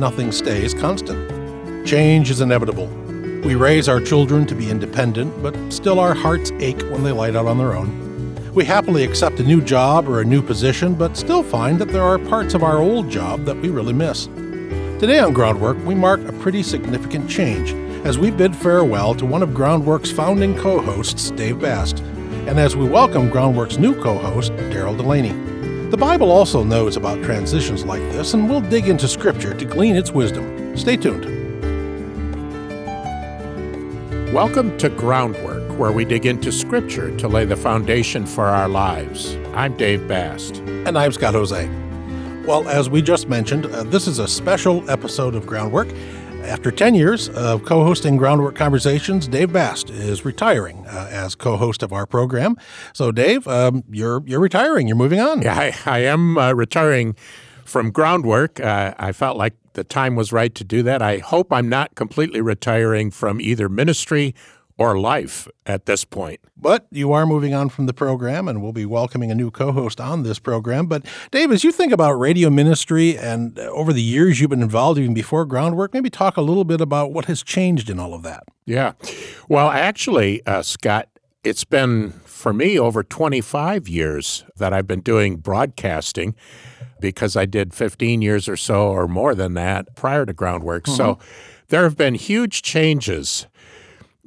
nothing stays constant. Change is inevitable. We raise our children to be independent, but still our hearts ache when they light out on their own. We happily accept a new job or a new position, but still find that there are parts of our old job that we really miss. Today on Groundwork, we mark a pretty significant change as we bid farewell to one of Groundwork's founding co hosts, Dave Bast, and as we welcome Groundwork's new co host, Darrell Delaney. The Bible also knows about transitions like this, and we'll dig into Scripture to glean its wisdom. Stay tuned. Welcome to Groundwork where we dig into Scripture to lay the foundation for our lives. I'm Dave Bast. And I'm Scott Hoezee. Well, as we just mentioned, uh, this is a special episode of Groundwork. After 10 years of co hosting Groundwork Conversations, Dave Bast is retiring uh, as co host of our program. So, Dave, um, you're, you're retiring, you're moving on. Yeah, I, I am uh, retiring from Groundwork. Uh, I felt like the time was right to do that. I hope I'm not completely retiring from either ministry or life at this point. But you are moving on from the program, and we'll be welcoming a new co host on this program. But, Dave, as you think about radio ministry and uh, over the years you've been involved even before groundwork, maybe talk a little bit about what has changed in all of that. Yeah. Well, actually, uh, Scott, it's been for me over 25 years that I've been doing broadcasting because I did 15 years or so or more than that prior to groundwork. Mm-hmm. So there have been huge changes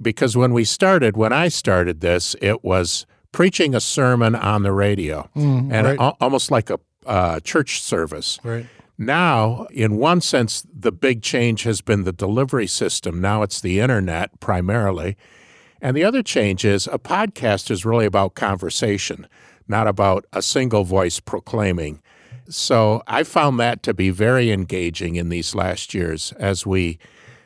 because when we started, when I started this, it was preaching a sermon on the radio mm, and right. a- almost like a uh, church service. Right. Now, in one sense, the big change has been the delivery system. Now it's the internet primarily. And the other change is a podcast is really about conversation, not about a single voice proclaiming. So I found that to be very engaging in these last years as we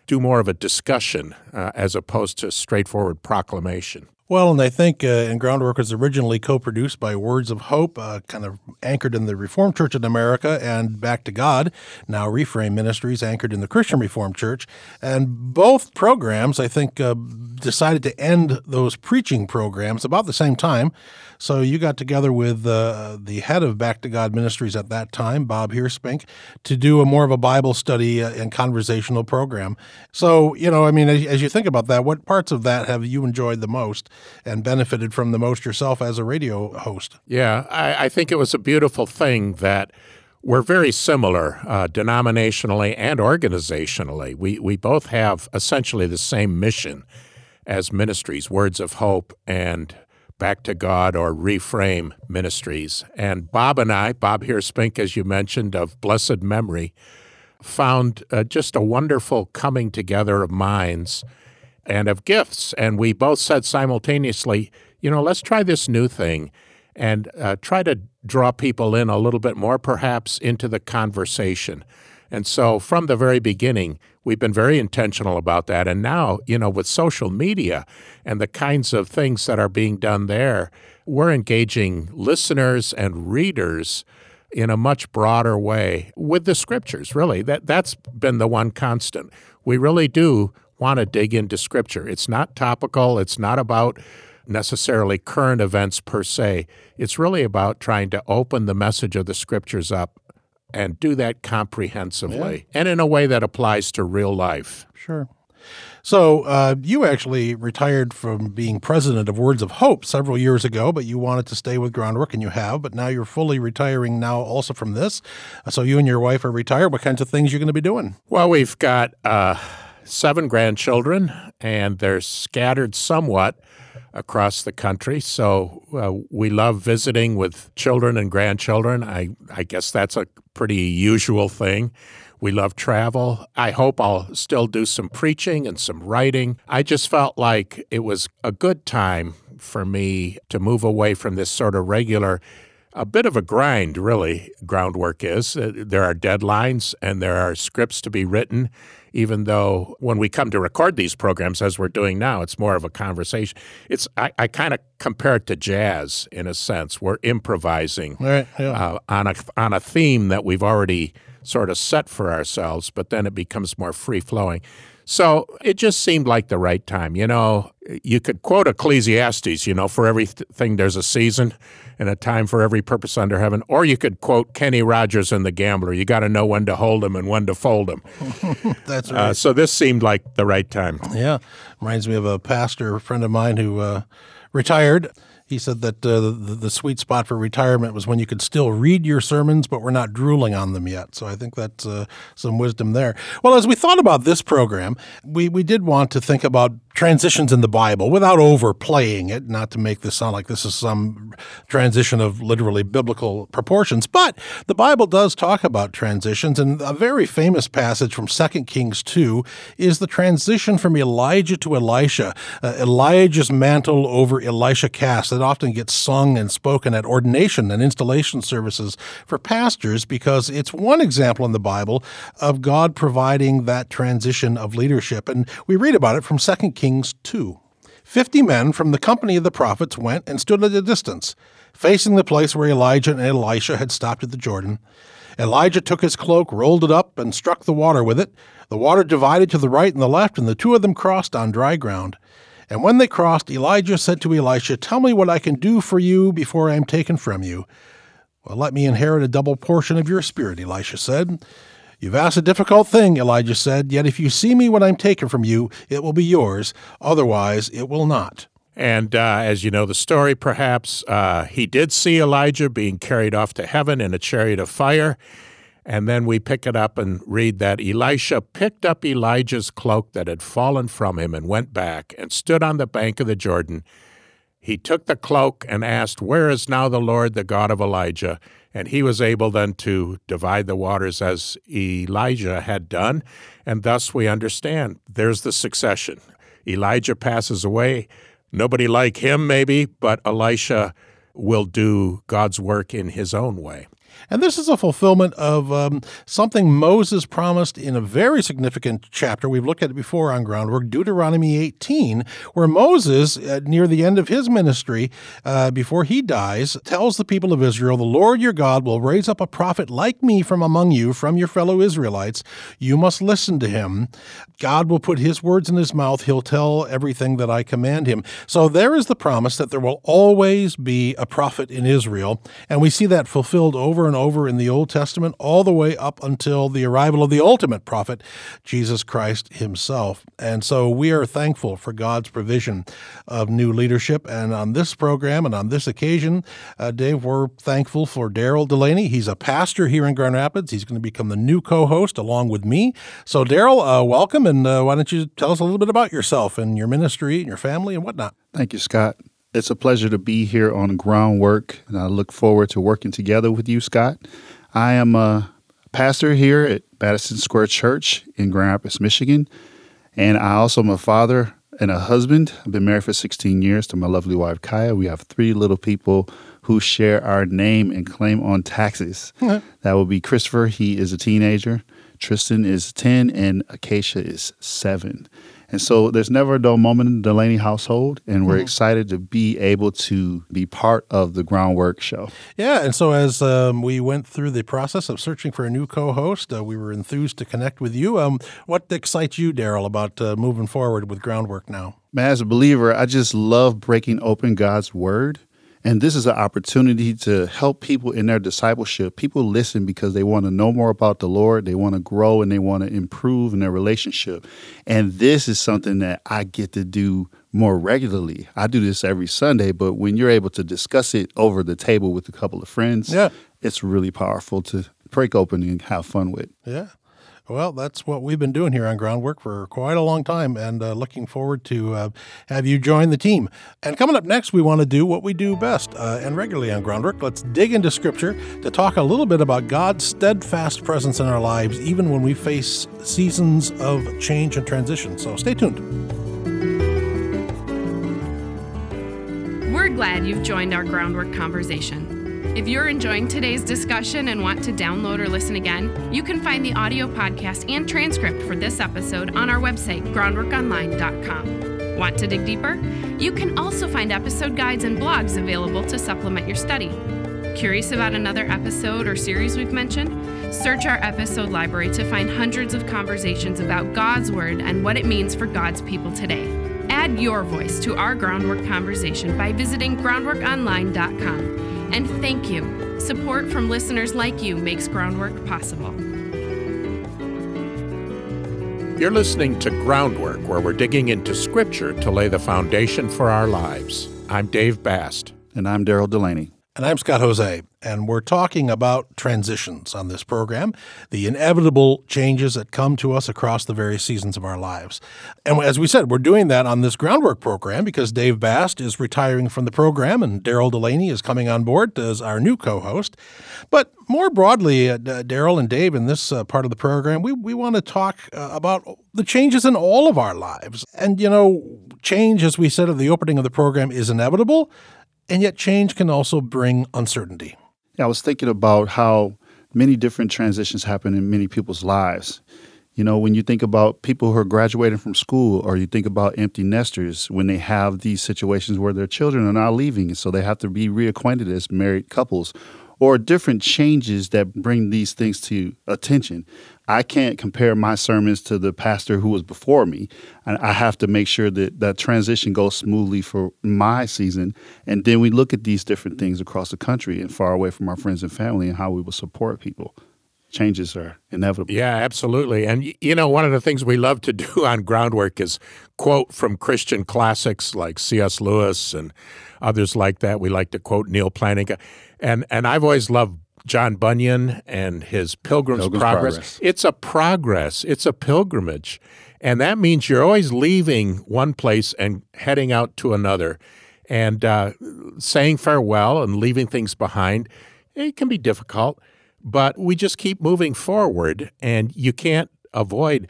do more of a discussion uh, as opposed to straightforward proclamation. Well, and I think uh, and Groundwork was originally co-produced by Words of Hope, uh, kind of anchored in the Reformed Church in America, and Back to God, now Reframe Ministries, anchored in the Christian Reformed Church. And both programs, I think, uh, decided to end those preaching programs about the same time. So you got together with uh, the head of Back to God Ministries at that time, Bob Heerspink, to do a more of a Bible study uh, and conversational program. So, you know, I mean, as you think about that, what parts of that have you enjoyed the most and benefited from the most yourself as a radio host? Yeah, I, I think it was a beautiful thing that we're very similar uh, denominationally and organizationally. We, we both have essentially the same mission as ministries, Words of Hope and Back to God or Reframe Ministries. And Bob and I, Bob Heerspink, as you mentioned, of blessed memory, found uh, just a wonderful coming together of minds and of gifts. And we both said simultaneously, you know, let's try this new thing and uh, try to draw people in a little bit more, perhaps, into the conversation. And so from the very beginning, we've been very intentional about that. And now, you know, with social media and the kinds of things that are being done there, we're engaging listeners and readers in a much broader way with the scriptures, really. That, that's been the one constant. We really do want to dig into scripture. It's not topical, it's not about necessarily current events per se. It's really about trying to open the message of the scriptures up and do that comprehensively yeah. and in a way that applies to real life. Sure. So uh, you actually retired from being president of Words of Hope several years ago, but you wanted to stay with Groundwork, and you have. But now you're fully retiring now, also from this. So you and your wife are retired. What kinds of things are you going to be doing? Well, we've got uh, seven grandchildren, and they're scattered somewhat across the country. So uh, we love visiting with children and grandchildren. I, I guess that's a pretty usual thing. We love travel. I hope I'll still do some preaching and some writing. I just felt like it was a good time for me to move away from this sort of regular a bit of a grind, really, groundwork is. Uh, there are deadlines and there are scripts to be written, even though when we come to record these programs, as we're doing now, it's more of a conversation. It's I, I kind of compare it to jazz in a sense. We're improvising right, yeah. uh, on, a, on a theme that we've already sort of set for ourselves, but then it becomes more free flowing. So it just seemed like the right time. You know, you could quote Ecclesiastes, you know, for everything there's a season and a time for every purpose under heaven. Or you could quote Kenny Rogers and the Gambler. You got to know when to hold them and when to fold them. That's right. Uh, so this seemed like the right time. Yeah. Reminds me of a pastor, a friend of mine who uh, retired he said that uh, the, the sweet spot for retirement was when you could still read your sermons, but we're not drooling on them yet. So I think that's uh, some wisdom there. Well, as we thought about this program, we, we did want to think about transitions in the Bible without overplaying it, not to make this sound like this is some transition of literally biblical proportions. But the Bible does talk about transitions, and a very famous passage from 2 Kings 2 is the transition from Elijah to Elisha, uh, Elijah's mantle over Elisha cast that often gets sung and spoken at ordination and installation services for pastors because it's one example in the Bible of God providing that transition of leadership. And we read about it from 2 Kings Kings 2. Fifty men from the company of the prophets went and stood at a distance, facing the place where Elijah and Elisha had stopped at the Jordan. Elijah took his cloak, rolled it up, and struck the water with it. The water divided to the right and the left, and the two of them crossed on dry ground. And when they crossed, Elijah said to Elisha, Tell me what I can do for you before I am taken from you. Well, let me inherit a double portion of your spirit, Elisha said. You've asked a difficult thing, Elijah said, yet if you see me when I'm taken from you, it will be yours. Otherwise, it will not. And uh, as you know the story, perhaps, uh, he did see Elijah being carried off to heaven in a chariot of fire. And then we pick it up and read that Elisha picked up Elijah's cloak that had fallen from him and went back and stood on the bank of the Jordan. He took the cloak and asked, Where is now the Lord, the God of Elijah? And he was able then to divide the waters as Elijah had done. And thus we understand there's the succession. Elijah passes away. Nobody like him, maybe, but Elisha will do God's work in his own way. And this is a fulfillment of um, something Moses promised in a very significant chapter. We've looked at it before on Groundwork, Deuteronomy 18, where Moses, uh, near the end of his ministry, uh, before he dies, tells the people of Israel, The Lord your God will raise up a prophet like me from among you, from your fellow Israelites. You must listen to him. God will put his words in his mouth. He'll tell everything that I command him. So there is the promise that there will always be a prophet in Israel. And we see that fulfilled over and over in the Old Testament, all the way up until the arrival of the ultimate prophet, Jesus Christ himself. And so we are thankful for God's provision of new leadership. And on this program and on this occasion, uh, Dave, we're thankful for Darrell Delaney. He's a pastor here in Grand Rapids. He's going to become the new co host along with me. So, Darrell, uh, welcome. And uh, why don't you tell us a little bit about yourself and your ministry and your family and whatnot? Thank you, Scott. It's a pleasure to be here on Groundwork, and I look forward to working together with you, Scott. I am a pastor here at Madison Square Church in Grand Rapids, Michigan, and I also am a father and a husband. I've been married for 16 years to my lovely wife, Kaya. We have three little people who share our name and claim on taxes. that would be Christopher, he is a teenager. Tristan is 10, and Acacia is 7. And so there's never a dull moment in the Delaney household, and we're mm-hmm. excited to be able to be part of the Groundwork show. Yeah, and so as um, we went through the process of searching for a new co-host, uh, we were enthused to connect with you. Um, what excites you, Darrell, about uh, moving forward with Groundwork now? Man, as a believer, I just love breaking open God's Word and this is an opportunity to help people in their discipleship. People listen because they want to know more about the Lord, they want to grow, and they want to improve in their relationship. And this is something that I get to do more regularly. I do this every Sunday, but when you're able to discuss it over the table with a couple of friends, yeah. it's really powerful to break open and have fun with. Yeah. Well, that's what we've been doing here on Groundwork for quite a long time, and uh, looking forward to uh, have you join the team. And coming up next, we want to do what we do best uh, and regularly on Groundwork. Let's dig into Scripture to talk a little bit about God's steadfast presence in our lives, even when we face seasons of change and transition. So stay tuned. We're glad you've joined our Groundwork conversation. If you're enjoying today's discussion and want to download or listen again, you can find the audio podcast and transcript for this episode on our website, groundworkonline.com. Want to dig deeper? You can also find episode guides and blogs available to supplement your study. Curious about another episode or series we've mentioned? Search our episode library to find hundreds of conversations about God's Word and what it means for God's people today. Add your voice to our groundwork conversation by visiting groundworkonline.com. And thank you. Support from listeners like you makes groundwork possible. You're listening to Groundwork, where we're digging into Scripture to lay the foundation for our lives. I'm Dave Bast. And I'm Darrell Delaney. And I'm Scott Hoezee, and we're talking about transitions on this program, the inevitable changes that come to us across the various seasons of our lives. And as we said, we're doing that on this groundwork program because Dave Bast is retiring from the program and Darrell Delaney is coming on board as our new co host. But more broadly, uh, Darrell and Dave, in this uh, part of the program, we, we want to talk uh, about the changes in all of our lives. And, you know, change, as we said at the opening of the program, is inevitable. And yet, change can also bring uncertainty. Yeah, I was thinking about how many different transitions happen in many people's lives. You know, when you think about people who are graduating from school, or you think about empty nesters when they have these situations where their children are not leaving, so they have to be reacquainted as married couples, or different changes that bring these things to attention. I can't compare my sermons to the pastor who was before me. And I have to make sure that that transition goes smoothly for my season. And then we look at these different things across the country and far away from our friends and family and how we will support people. Changes are inevitable. Yeah, absolutely. And, you know, one of the things we love to do on groundwork is quote from Christian classics like C.S. Lewis and others like that. We like to quote Neal Plantinga. And, and I've always loved John Bunyan and his Pilgrim's, Pilgrim's Progress. Progress. It's a progress, it's a pilgrimage. And that means you're always leaving one place and heading out to another. And uh, saying farewell and leaving things behind, it can be difficult, but we just keep moving forward. And you can't avoid,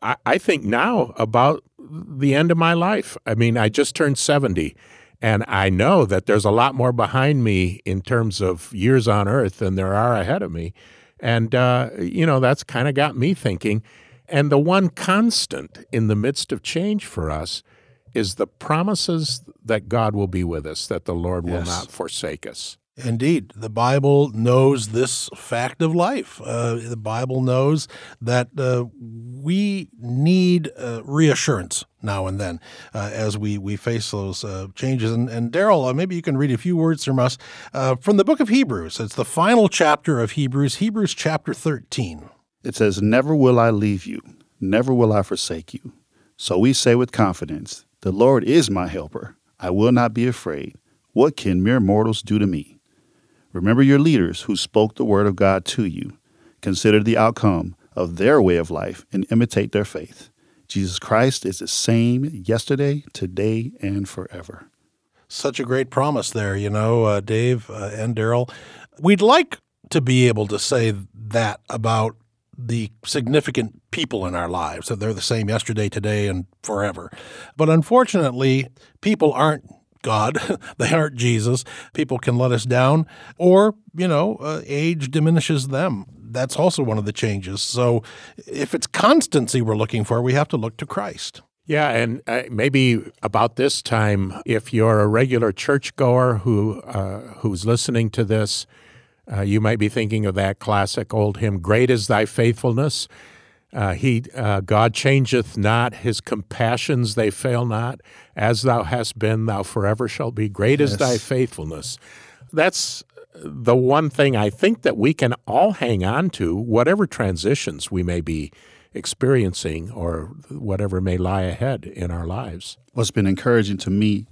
I, I think now about the end of my life. I mean, I just turned 70. And I know that there's a lot more behind me in terms of years on earth than there are ahead of me. And, uh, you know, that's kind of got me thinking. And the one constant in the midst of change for us is the promises that God will be with us, that the Lord will Yes. not forsake us. Indeed, the Bible knows this fact of life. Uh, the Bible knows that uh, we need uh, reassurance now and then uh, as we, we face those uh, changes. And, and Darrell, uh, maybe you can read a few words from us from the book of Hebrews. It's the final chapter of Hebrews, Hebrews chapter 13. It says, Never will I leave you, never will I forsake you. So we say with confidence, The Lord is my helper. I will not be afraid. What can mere mortals do to me? Remember your leaders who spoke the word of God to you. Consider the outcome of their way of life and imitate their faith. Jesus Christ is the same yesterday, today, and forever. Such a great promise there, you know, uh, Dave uh, and Darrell. We'd like to be able to say that about the significant people in our lives, that they're the same yesterday, today, and forever. But unfortunately, people aren't God. they aren't Jesus. People can let us down, or, you know, uh, age diminishes them. That's also one of the changes. So if it's constancy we're looking for, we have to look to Christ. Yeah, and uh, maybe about this time, if you're a regular churchgoer who uh, who's listening to this, uh, you might be thinking of that classic old hymn, "Great is Thy faithfulness." Uh, he, uh, God changeth not; His compassions they fail not. As Thou hast been, Thou forever shalt be. Great is Thy faithfulness. That's the one thing I think that we can all hang on to, whatever transitions we may be experiencing or whatever may lie ahead in our lives. what's been encouraging to me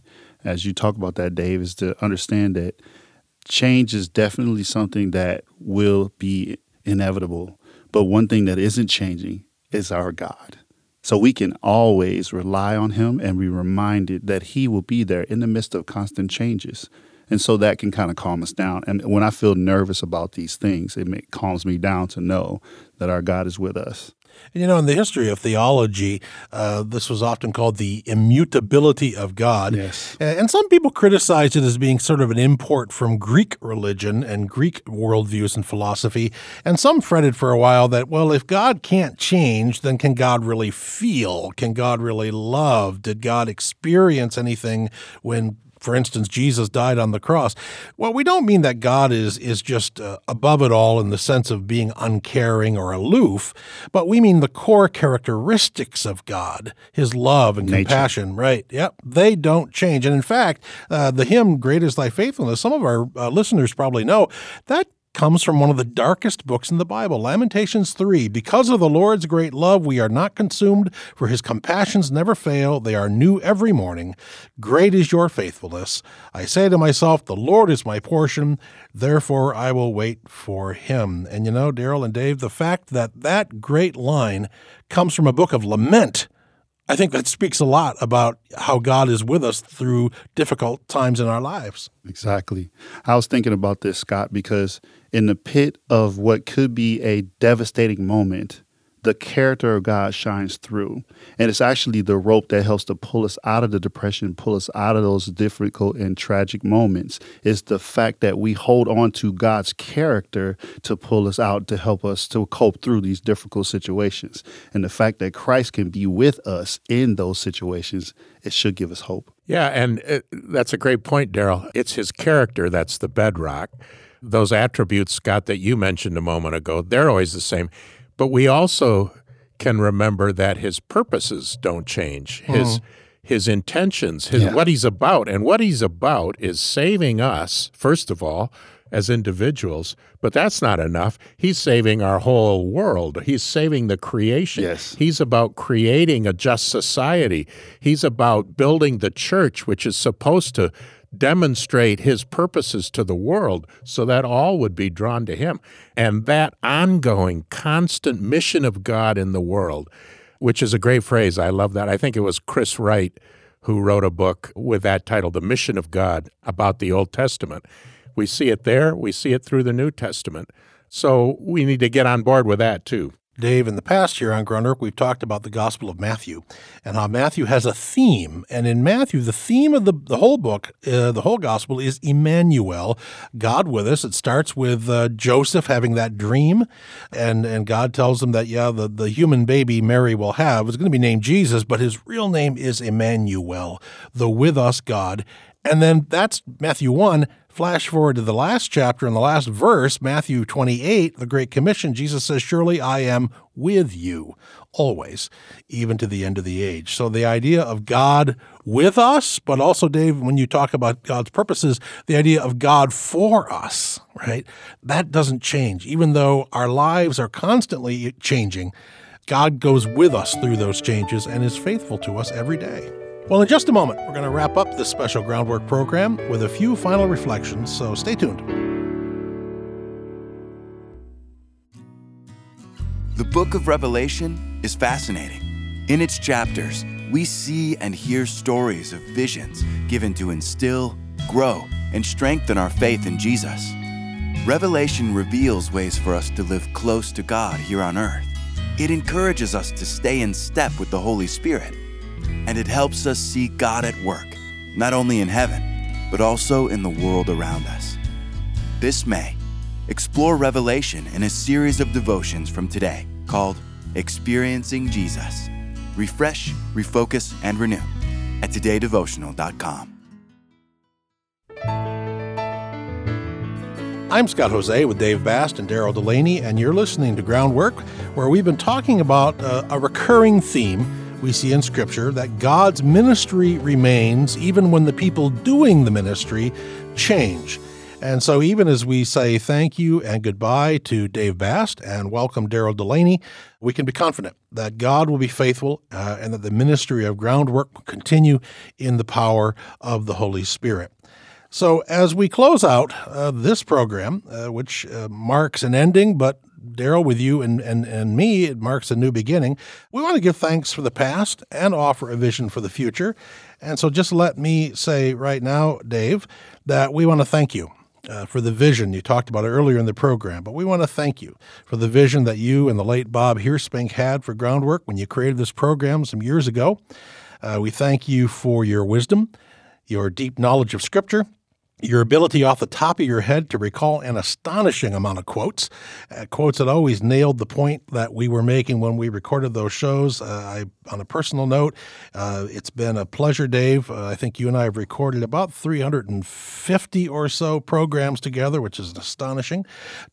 as you talk about that, Dave, is to understand that change is definitely something that will be inevitable. But one thing that isn't changing is our God. So we can always rely on Him and be reminded that He will be there in the midst of constant changes. And so that can kind of calm us down. And when I feel nervous about these things, it calms me down to know that our God is with us. And, you know, in the history of theology, uh, this was often called the immutability of God. Yes. And some people criticize it as being sort of an import from Greek religion and Greek worldviews and philosophy. And some fretted for a while that, well, if God can't change, then can God really feel? Can God really love? Did God experience anything when for instance, Jesus died on the cross. Well, we don't mean that God is is just uh, above it all in the sense of being uncaring or aloof, but we mean the core characteristics of God, His love and Nature. compassion. Right? Yep, they don't change. And in fact, uh, the hymn "Great Is Thy Faithfulness," some of our uh, listeners probably know that comes from one of the darkest books in the Bible, Lamentations 3. Because of the Lord's great love, we are not consumed, for his compassions never fail. They are new every morning. Great is your faithfulness. I say to myself, The Lord is my portion, therefore I will wait for him. And you know, Darrell and Dave, the fact that that great line comes from a book of lament. I think that speaks a lot about how God is with us through difficult times in our lives. Exactly. I was thinking about this, Scott, because in the pit of what could be a devastating moment, the character of God shines through. And it's actually the rope that helps to pull us out of the depression, pull us out of those difficult and tragic moments. It's the fact that we hold on to God's character to pull us out, to help us to cope through these difficult situations. And the fact that Christ can be with us in those situations, it should give us hope. Yeah, and it, that's a great point, Darrell. It's his character that's the bedrock. Those attributes, Scott, that you mentioned a moment ago, they're always the same. But we also can remember that his purposes don't change. His mm. his intentions, his Yeah. what he's about, and what he's about is saving us first of all as individuals. But that's not enough. He's saving our whole world. He's saving the creation. Yes. He's about creating a just society. He's about building the church, which is supposed to demonstrate his purposes to the world so that all would be drawn to him. And that ongoing, constant mission of God in the world, which is a great phrase. I love that. I think it was Chris Wright who wrote a book with that title, The Mission of God, about the Old Testament. We see it there, we see it through the New Testament. So we need to get on board with that too. Dave, in the past here on Groundwork, we've talked about the Gospel of Matthew and how Matthew has a theme. And in Matthew, the theme of the, the whole book, uh, the whole Gospel, is Emmanuel, God with us. It starts with uh, Joseph having that dream, and, and God tells him that, yeah, the, the human baby Mary will have is going to be named Jesus, but his real name is Emmanuel, the with us God. And then that's Matthew 1. Flash forward to the last chapter in the last verse, Matthew 28, the Great Commission, Jesus says, Surely I am with you always, even to the end of the age. So the idea of God with us, but also, Dave, when you talk about God's purposes, the idea of God for us, right? That doesn't change. Even though our lives are constantly changing, God goes with us through those changes and is faithful to us every day. Well, in just a moment, we're going to wrap up this special groundwork program with a few final reflections, so stay tuned. The book of Revelation is fascinating. In its chapters, we see and hear stories of visions given to instill, grow, and strengthen our faith in Jesus. Revelation reveals ways for us to live close to God here on earth. It encourages us to stay in step with the Holy Spirit, and it helps us see God at work, not only in heaven, but also in the world around us. This May, explore Revelation in a series of devotions from today called Experiencing Jesus. Refresh, refocus, and renew at todaydevotional.com. I'm Scott Hoezee with Dave Bast and Darrell Delaney, and you're listening to Groundwork, where we've been talking about uh, a recurring theme we see in Scripture that God's ministry remains even when the people doing the ministry change. And so, even as we say thank you and goodbye to Dave Bast and welcome Darrell Delaney, we can be confident that God will be faithful uh, and that the ministry of groundwork will continue in the power of the Holy Spirit. So, as we close out uh, this program, uh, which uh, marks an ending, but Darrell, with you and, and, and me, it marks a new beginning. We want to give thanks for the past and offer a vision for the future. And so, just let me say right now, Dave, that we want to thank you. Uh, for the vision you talked about earlier in the program, but we want to thank you for the vision that you and the late Bob Heerspink had for groundwork when you created this program some years ago. Uh, we thank you for your wisdom, your deep knowledge of Scripture, your ability off the top of your head to recall an astonishing amount of quotes, uh, quotes that always nailed the point that we were making when we recorded those shows. Uh, I, on a personal note, uh, it's been a pleasure, Dave. Uh, I think you and I have recorded about 350 or so programs together, which is astonishing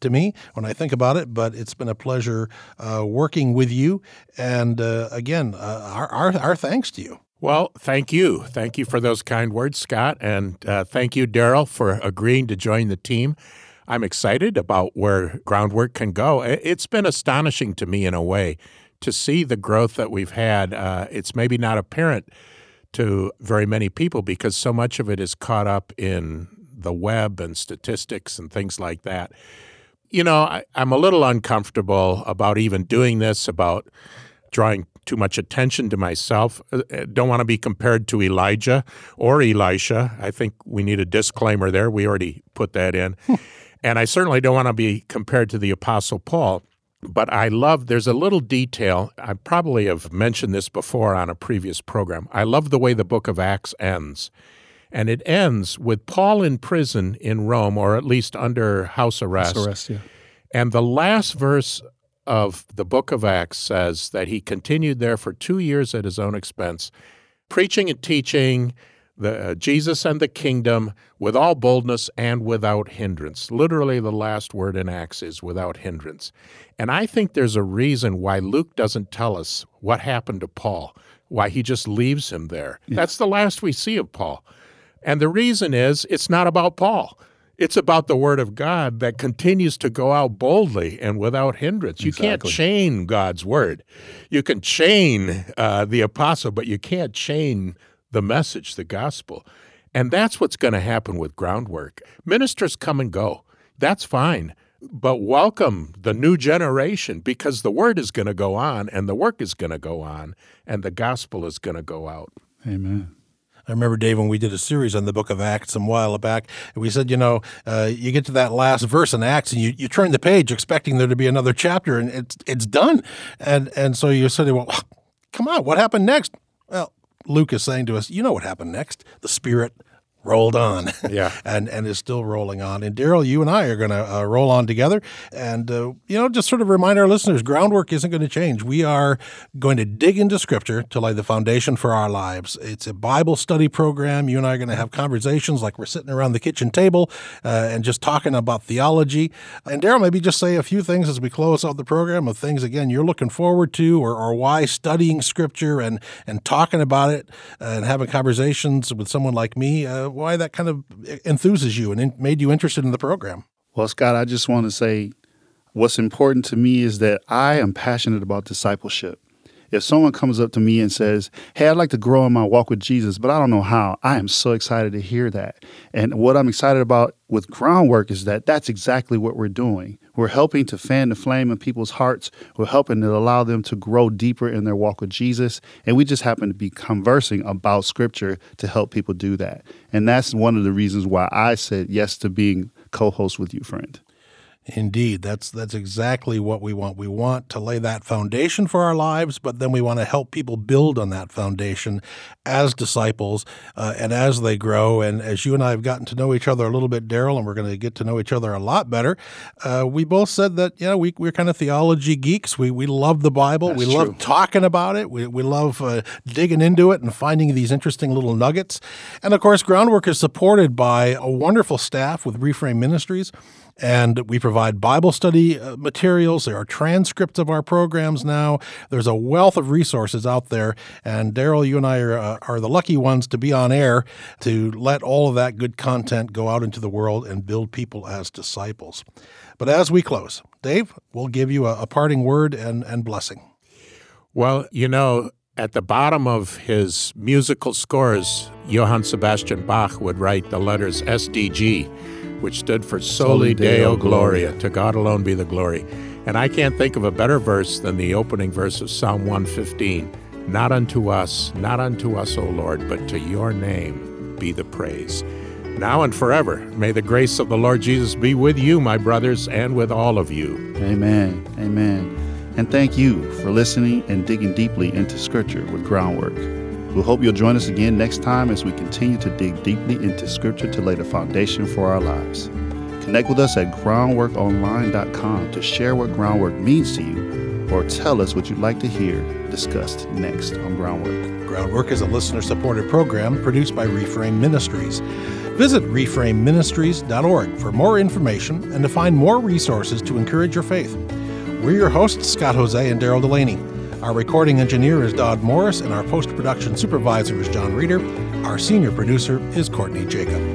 to me when I think about it. But it's been a pleasure uh, working with you. And uh, again, our, our, our thanks to you. Well, thank you. Thank you for those kind words, Scott. And uh, thank you, Darrell, for agreeing to join the team. I'm excited about where groundwork can go. It's been astonishing to me in a way to see the growth that we've had. Uh, it's maybe not apparent to very many people because so much of it is caught up in the web and statistics and things like that. You know, I, I'm a little uncomfortable about even doing this, about drawing too much attention to myself. Uh, uh, don't want to be compared to Elijah or Elisha. I think we need a disclaimer there. We already put that in. and I certainly don't want to be compared to the Apostle Paul. But I love, there's a little detail. I probably have mentioned this before on a previous program. I love the way the book of Acts ends. And it ends with Paul in prison in Rome, or at least under house arrest. House arrest yeah. And the last verse of the book of Acts says that he continued there for two years at his own expense, preaching and teaching the, uh, Jesus and the kingdom with all boldness and without hindrance. Literally, the last word in Acts is without hindrance. And I think there's a reason why Luke doesn't tell us what happened to Paul, why he just leaves him there. Yeah. That's the last we see of Paul. And the reason is it's not about Paul. It's about the word of God that continues to go out boldly and without hindrance. You can't chain God's word. You can chain uh, the apostle, but you can't chain the message, the gospel. And that's what's going to happen with groundwork. Ministers come and go. That's fine. But welcome the new generation because the word is going to go on and the work is going to go on and the gospel is going to go out. Amen. I remember, Dave, when we did a series on the book of Acts some while back, we said, you know, uh, you get to that last verse in Acts and you, you turn the page expecting there to be another chapter and it's it's done. And and so you're said, well, come on, what happened next? Well, Luke is saying to us, you know what happened next? The Spirit rolled on. Yeah. and and is still rolling on. And Darrell, you and I are going to uh, roll on together. And, uh, you know, just sort of remind our listeners groundwork isn't going to change. We are going to dig into Scripture to lay the foundation for our lives. It's a Bible study program. You and I are going to have conversations like we're sitting around the kitchen table uh, and just talking about theology. And Darrell, maybe just say a few things as we close out the program of things, again, you're looking forward to or, or why studying Scripture and, and talking about it and having conversations with someone like me uh, why that kind of enthuses you and in, made you interested in the program. Well, Scott, I just want to say what's important to me is that I am passionate about discipleship. If someone comes up to me and says, Hey, I'd like to grow in my walk with Jesus, but I don't know how, I am so excited to hear that. And what I'm excited about with groundwork is that that's exactly what we're doing. We're helping to fan the flame in people's hearts. We're helping to allow them to grow deeper in their walk with Jesus. And we just happen to be conversing about scripture to help people do that. And that's one of the reasons why I said yes to being co host with you, friend. Indeed, that's that's exactly what we want. We want to lay that foundation for our lives, but then we want to help people build on that foundation as disciples uh, and as they grow. And as you and I have gotten to know each other a little bit, Darrell, and we're going to get to know each other a lot better, uh, we both said that you know we we're kind of theology geeks. We we love the Bible. That's we true. love talking about it. We we love uh, digging into it and finding these interesting little nuggets. And of course, Groundwork is supported by a wonderful staff with Reframe Ministries. And we provide Bible study uh, materials. There are transcripts of our programs now. There's a wealth of resources out there. And Darrell, you and I are, uh, are the lucky ones to be on air to let all of that good content go out into the world and build people as disciples. But as we close, Dave, we'll give you a, a parting word and, and blessing. Well, you know, at the bottom of his musical scores, Johann Sebastian Bach would write the letters SDG which stood for Soli Deo Gloria, to God alone be the glory. And I can't think of a better verse than the opening verse of Psalm 115 Not unto us, not unto us, O Lord, but to your name be the praise. Now and forever, may the grace of the Lord Jesus be with you, my brothers, and with all of you. Amen. Amen. And thank you for listening and digging deeply into Scripture with Groundwork. We hope you'll join us again next time as we continue to dig deeply into Scripture to lay the foundation for our lives. Connect with us at groundworkonline.com to share what groundwork means to you or tell us what you'd like to hear discussed next on Groundwork. Groundwork is a listener supported program produced by Reframe Ministries. Visit reframeministries.org for more information and to find more resources to encourage your faith. We're your hosts, Scott Hoezee and Darrell Delaney. Our recording engineer is Dodd Morris, and our post production supervisor is John Reeder. Our senior producer is Courtney Jacob.